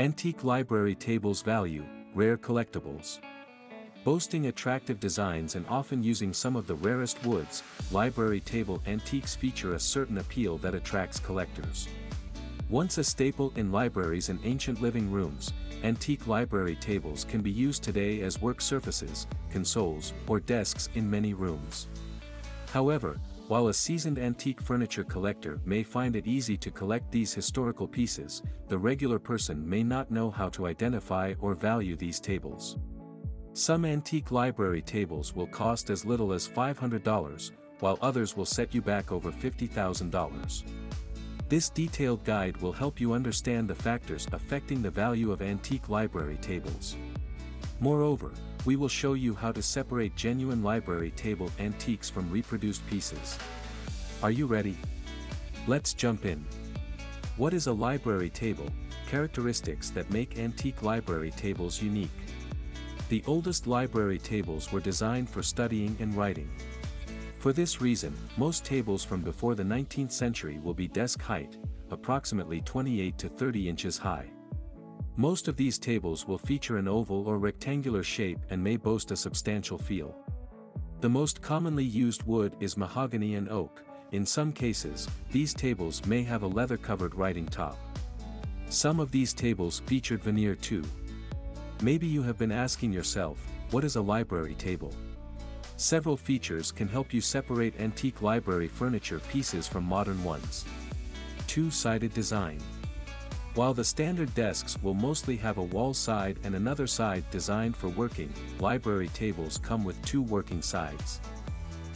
Antique library tables value, rare collectibles. Boasting attractive designs and often using some of the rarest woods, library table antiques feature a certain appeal that attracts collectors. Once a staple in libraries and ancient living rooms, antique library tables can be used today as work surfaces, consoles, or desks in many rooms. However, while a seasoned antique furniture collector may find it easy to collect these historical pieces, the regular person may not know how to identify or value these tables. Some antique library tables will cost as little as $500, while others will set you back over $50,000. This detailed guide will help you understand the factors affecting the value of antique library tables. Moreover, we will show you how to separate genuine library table antiques from reproduced pieces. Are you ready? Let's jump in. What is a library table? Characteristics that make antique library tables unique. The oldest library tables were designed for studying and writing. For this reason, most tables from before the 19th century will be desk height, approximately 28 to 30 inches high. Most of these tables will feature an oval or rectangular shape and may boast a substantial feel. The most commonly used wood is mahogany and oak, in some cases, these tables may have a leather-covered writing top. Some of these tables featured veneer too, Maybe you have been asking yourself, what is a library table? Several features can help you separate antique library furniture pieces from modern ones. Two-sided design. While the standard desks will mostly have a wall side and another side designed for working, library tables come with two working sides.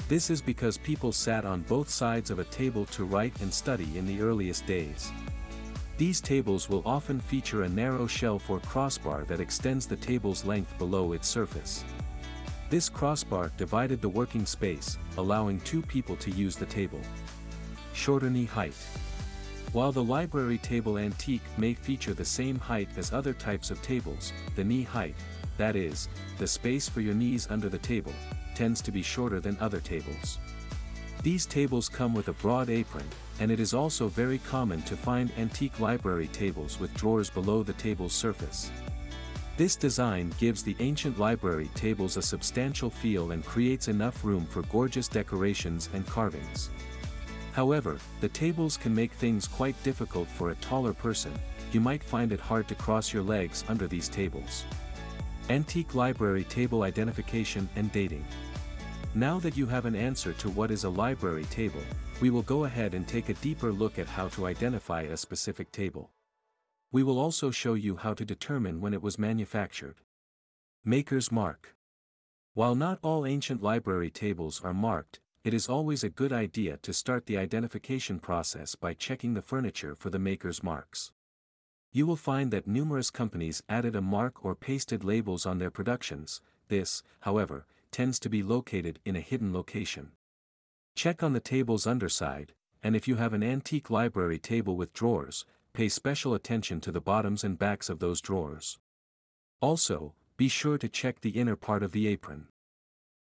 This is because people sat on both sides of a table to write and study in the earliest days. These tables will often feature a narrow shelf or crossbar that extends the table's length below its surface. This crossbar divided the working space, allowing two people to use the table. Shorter knee height. While the library table antique may feature the same height as other types of tables, the knee height, that is, the space for your knees under the table, tends to be shorter than other tables. These tables come with a broad apron, and it is also very common to find antique library tables with drawers below the table's surface. This design gives the ancient library tables a substantial feel and creates enough room for gorgeous decorations and carvings. However, the tables can make things quite difficult for a taller person, you might find it hard to cross your legs under these tables. Antique library table identification and dating. Now that you have an answer to what is a library table, we will go ahead and take a deeper look at how to identify a specific table. We will also show you how to determine when it was manufactured. Maker's Mark While not all ancient library tables are marked, it is always a good idea to start the identification process by checking the furniture for the maker's marks. You will find that numerous companies added a mark or pasted labels on their productions, this, however, tends to be located in a hidden location. Check on the table's underside, and if you have an antique library table with drawers, pay special attention to the bottoms and backs of those drawers. Also, be sure to check the inner part of the apron.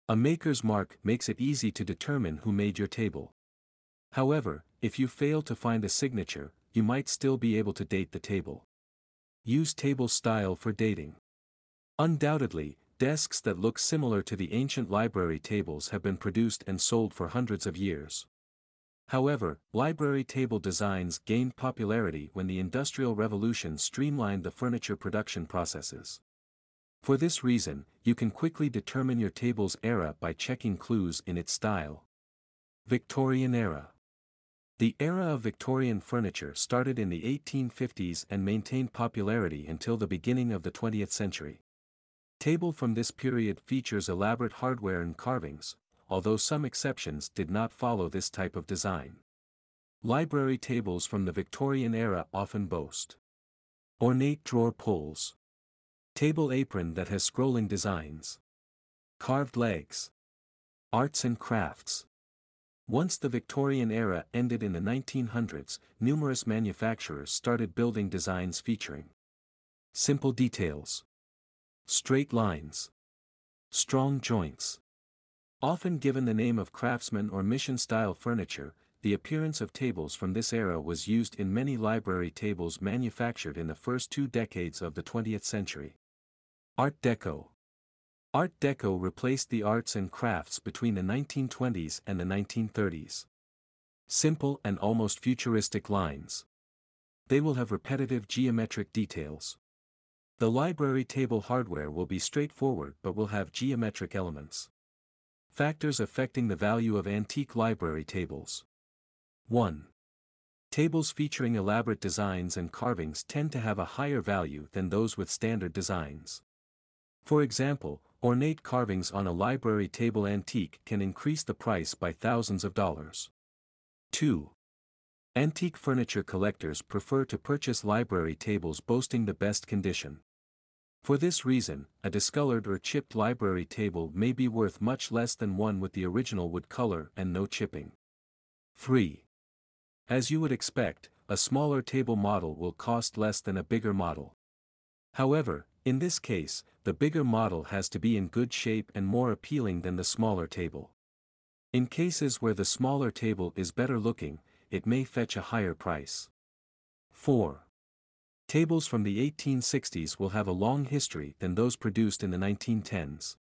A maker's mark makes it easy to determine who made your table. However, if you fail to find a signature, you might still be able to date the table. Use table style for dating. Undoubtedly, Desks that look similar to the ancient library tables have been produced and sold for hundreds of years. However, library table designs gained popularity when the Industrial Revolution streamlined the furniture production processes. For this reason, you can quickly determine your table's era by checking clues in its style. Victorian Era The era of Victorian furniture started in the 1850s and maintained popularity until the beginning of the 20th century. Table from this period features elaborate hardware and carvings, although some exceptions did not follow this type of design. Library tables from the Victorian era often boast ornate drawer pulls, table apron that has scrolling designs, carved legs, arts and crafts. Once the Victorian era ended in the 1900s, numerous manufacturers started building designs featuring simple details, Straight lines. Strong joints. Often given the name of craftsman or mission-style furniture, the appearance of tables from this era was used in many library tables manufactured in the first two decades of the 20th century. Art Deco Art Deco replaced the arts and crafts between the 1920s and the 1930s. Simple and almost futuristic lines. They will have repetitive geometric details. The library table hardware will be straightforward but will have geometric elements. Factors affecting the value of antique library tables. 1. Tables featuring elaborate designs and carvings tend to have a higher value than those with standard designs. For example, ornate carvings on a library table antique can increase the price by thousands of dollars. 2. Antique furniture collectors prefer to purchase library tables boasting the best condition. For this reason, a discolored or chipped library table may be worth much less than one with the original wood color and no chipping. 3. As you would expect, a smaller table model will cost less than a bigger model. However, in this case, the bigger model has to be in good shape and more appealing than the smaller table. In cases where the smaller table is better looking, it may fetch a higher price. 4. Tables from the 1860s will have a long history than those produced in the 1910s.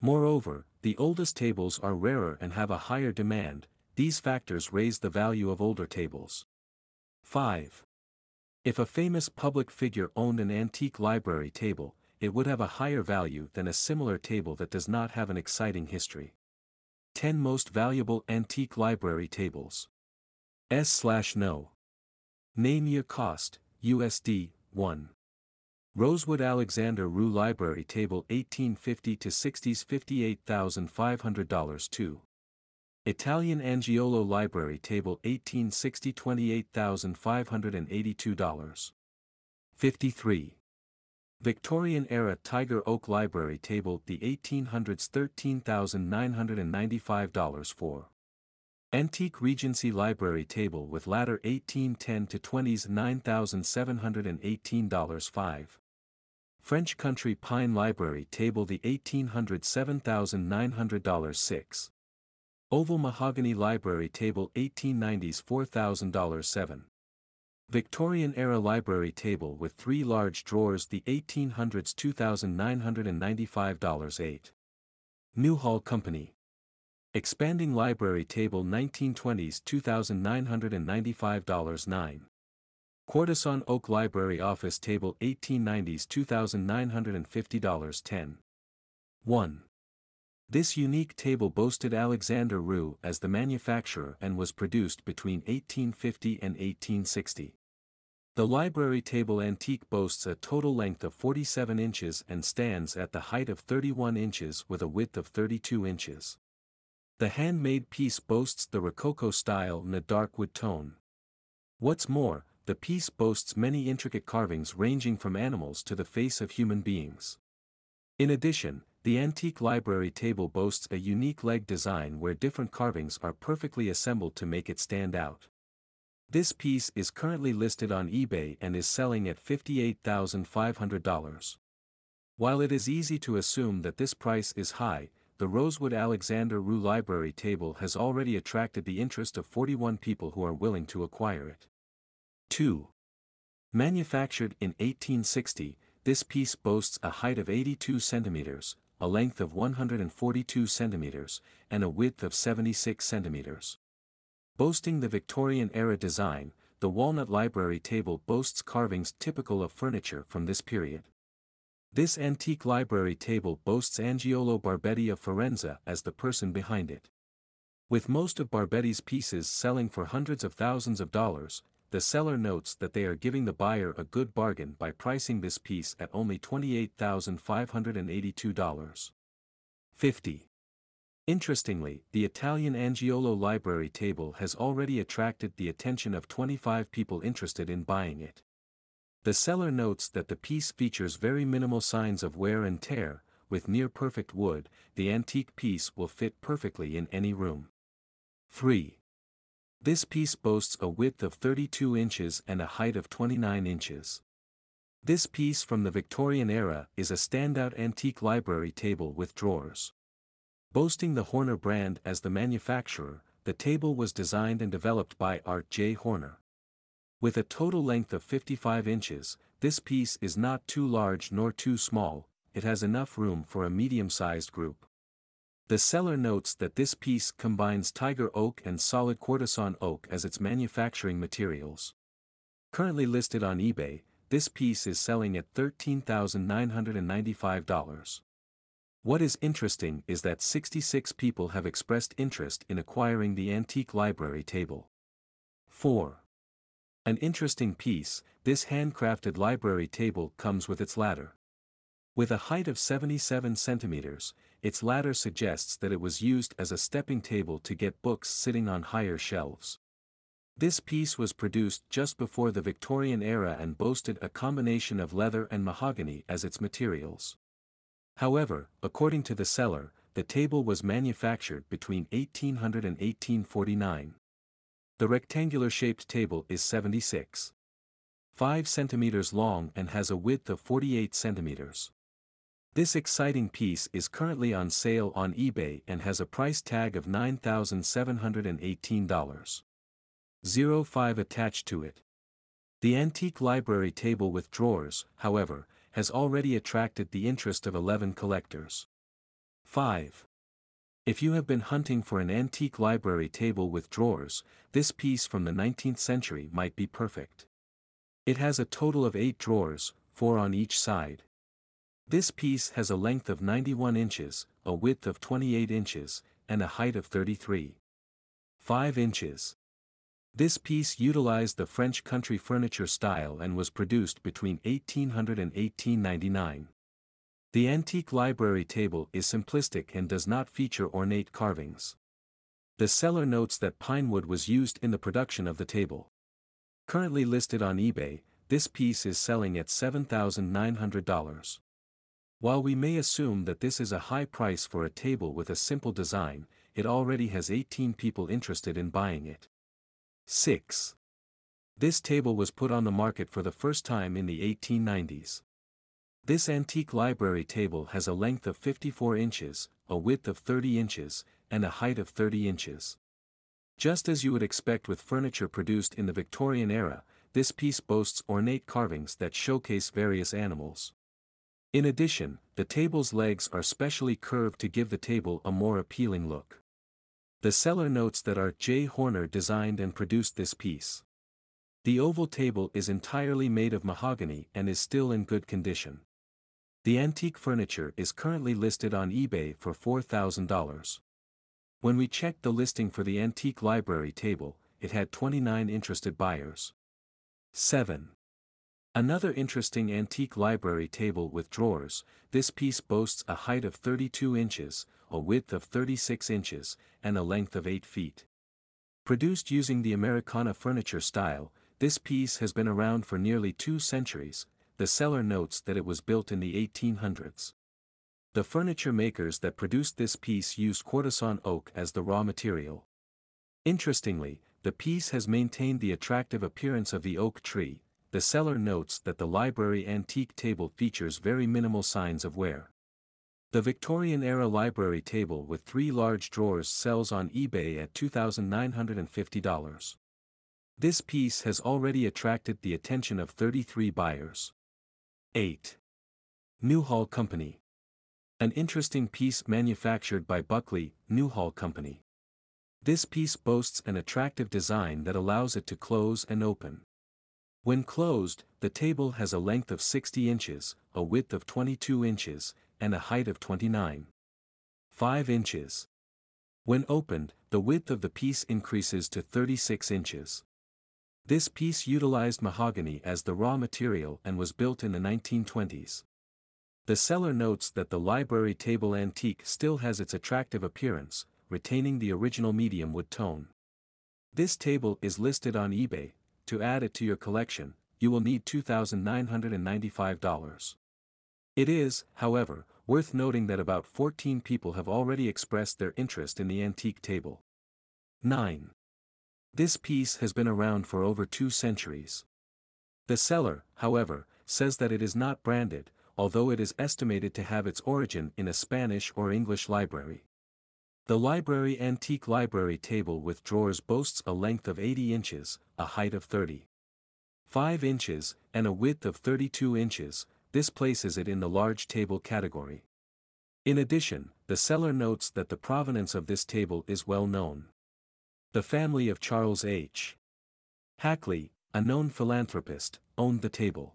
Moreover, the oldest tables are rarer and have a higher demand, these factors raise the value of older tables. 5. If a famous public figure owned an antique library table, it would have a higher value than a similar table that does not have an exciting history. 10 Most Valuable Antique Library Tables S slash No. Name year cost, USD, 1. Rosewood Alexander Roux Library Table 1850 to 60s $58,500 2. Italian Angiolo Library Table 1860 $28,582. 53. Victorian Era Tiger Oak Library Table the 1800s $13,995 4. Antique Regency Library Table with ladder 1810 to 20s $9,718 5. French Country Pine Library Table the 1800 $7,900 6. Oval Mahogany Library Table 1890s $4,000 7. Victorian Era Library Table with three large drawers the 1800s $2,995 8. Newhall Company Expanding Library Table 1920s $2,995 9. Quartersawn Oak Library Office Table 1890s $2,950 10. 1. This unique table boasted Alexander Roux as the manufacturer and was produced between 1850 and 1860. The library table antique boasts a total length of 47 inches and stands at the height of 31 inches with a width of 32 inches. The handmade piece boasts the Rococo style in a dark wood tone. What's more, the piece boasts many intricate carvings ranging from animals to the face of human beings. In addition, the antique library table boasts a unique leg design where different carvings are perfectly assembled to make it stand out. This piece is currently listed on eBay and is selling at $58,500. While it is easy to assume that this price is high, the Rosewood Alexander Roux Library table has already attracted the interest of 41 people who are willing to acquire it. 2. Manufactured in 1860, this piece boasts a height of 82 centimeters, a length of 142 centimeters, and a width of 76 centimeters. Boasting the Victorian-era design, the walnut library table boasts carvings typical of furniture from this period. This antique library table boasts Angiolo Barbetti of Firenze as the person behind it. With most of Barbetti's pieces selling for hundreds of thousands of dollars, the seller notes that they are giving the buyer a good bargain by pricing this piece at only $28,582. 50. Interestingly, the Italian Angiolo library table has already attracted the attention of 25 people interested in buying it. The seller notes that the piece features very minimal signs of wear and tear, with near perfect wood, the antique piece will fit perfectly in any room. 3. This piece boasts a width of 32 inches and a height of 29 inches. This piece from the Victorian era is a standout antique library table with drawers. Boasting the Horner brand as the manufacturer, the table was designed and developed by R.J. Horner. With a total length of 55 inches, this piece is not too large nor too small, it has enough room for a medium-sized group. The seller notes that this piece combines tiger oak and solid quartersawn oak as its manufacturing materials. Currently listed on eBay, this piece is selling at $13,995. What is interesting is that 66 people have expressed interest in acquiring the antique library table. 4. An interesting piece, this handcrafted library table comes with its ladder. With a height of 77 centimeters, its latter suggests that it was used as a stepping table to get books sitting on higher shelves. This piece was produced just before the Victorian era and boasted a combination of leather and mahogany as its materials. However, according to the seller, the table was manufactured between 1800 and 1849. The rectangular-shaped table is 76. 5 centimeters long and has a width of 48 centimeters. This exciting piece is currently on sale on eBay and has a price tag of $9,718. 05 attached to it. The antique library table with drawers, however, has already attracted the interest of 11 collectors. 5. If you have been hunting for an antique library table with drawers, this piece from the 19th century might be perfect. It has a total of 8 drawers, 4 on each side. This piece has a length of 91 inches, a width of 28 inches, and a height of 33. 5 inches. This piece utilized the French country furniture style and was produced between 1800 and 1899. The antique library table is simplistic and does not feature ornate carvings. The seller notes that pine wood was used in the production of the table. Currently listed on eBay, this piece is selling at $7,900. While we may assume that this is a high price for a table with a simple design, it already has 18 people interested in buying it. 6. This table was put on the market for the first time in the 1890s. This antique library table has a length of 54 inches, a width of 30 inches, and a height of 30 inches. Just as you would expect with furniture produced in the Victorian era, this piece boasts ornate carvings that showcase various animals. In addition, the table's legs are specially curved to give the table a more appealing look. The seller notes that R.J. Horner designed and produced this piece. The oval table is entirely made of mahogany and is still in good condition. The antique furniture is currently listed on eBay for $4,000. When we checked the listing for the antique library table, it had 29 interested buyers. 7. Another interesting antique library table with drawers, this piece boasts a height of 32 inches, a width of 36 inches, and a length of 8 feet. Produced using the Americana furniture style, this piece has been around for nearly two centuries, the seller notes that it was built in the 1800s. The furniture makers that produced this piece used quartersawn oak as the raw material. Interestingly, the piece has maintained the attractive appearance of the oak tree, the seller notes that the library antique table features very minimal signs of wear. The Victorian-era library table with three large drawers sells on eBay at $2,950. This piece has already attracted the attention of 33 buyers. 8. Newhall Company. An interesting piece manufactured by Buckley, Newhall Company. This piece boasts an attractive design that allows it to close and open. When closed, the table has a length of 60 inches, a width of 22 inches, and a height of 29. 5 inches. When opened, the width of the piece increases to 36 inches. This piece utilized mahogany as the raw material and was built in the 1920s. The seller notes that the library table antique still has its attractive appearance, retaining the original medium wood tone. This table is listed on eBay, to add it to your collection, you will need $2,995. It is, however, worth noting that about 14 people have already expressed their interest in the antique table. 9. This piece has been around for over two centuries. The seller, however, says that it is not branded, although it is estimated to have its origin in a Spanish or English library. The library antique library table with drawers boasts a length of 80 inches, a height of 30. 5 inches, and a width of 32 inches, this places it in the large table category. In addition, the seller notes that the provenance of this table is well known. The family of Charles H. Hackley, a known philanthropist, owned the table.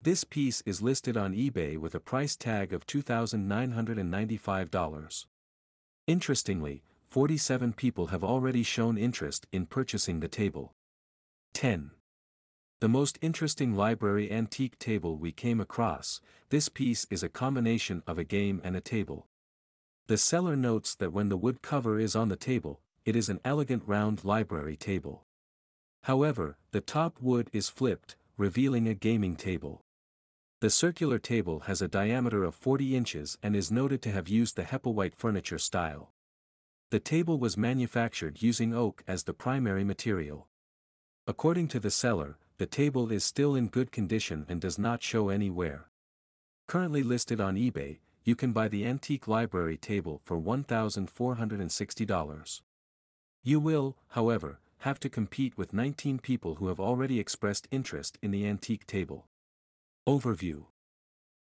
This piece is listed on eBay with a price tag of $2,995. Interestingly, 47 people have already shown interest in purchasing the table. 10. The most interesting library antique table we came across, this piece is a combination of a game and a table. The seller notes that when the wood cover is on the table, it is an elegant round library table. However, the top wood is flipped, revealing a gaming table. The circular table has a diameter of 40 inches and is noted to have used the Hepplewhite furniture style. The table was manufactured using oak as the primary material. According to the seller, the table is still in good condition and does not show any wear. Currently listed on eBay, you can buy the antique library table for $1,460. You will, however, have to compete with 19 people who have already expressed interest in the antique table. Overview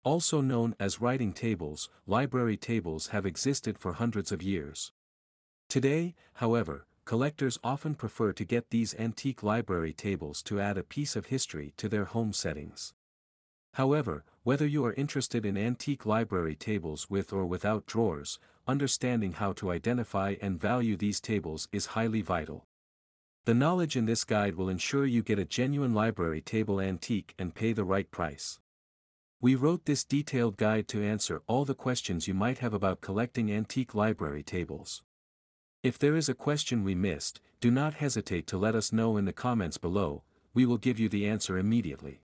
Also known as writing tables, library tables have existed for hundreds of years. Today, however, collectors often prefer to get these antique library tables to add a piece of history to their home settings. However, whether you are interested in antique library tables with or without drawers, understanding how to identify and value these tables is highly vital. The knowledge in this guide will ensure you get a genuine library table antique and pay the right price. We wrote this detailed guide to answer all the questions you might have about collecting antique library tables. If there is a question we missed, do not hesitate to let us know in the comments below, we will give you the answer immediately.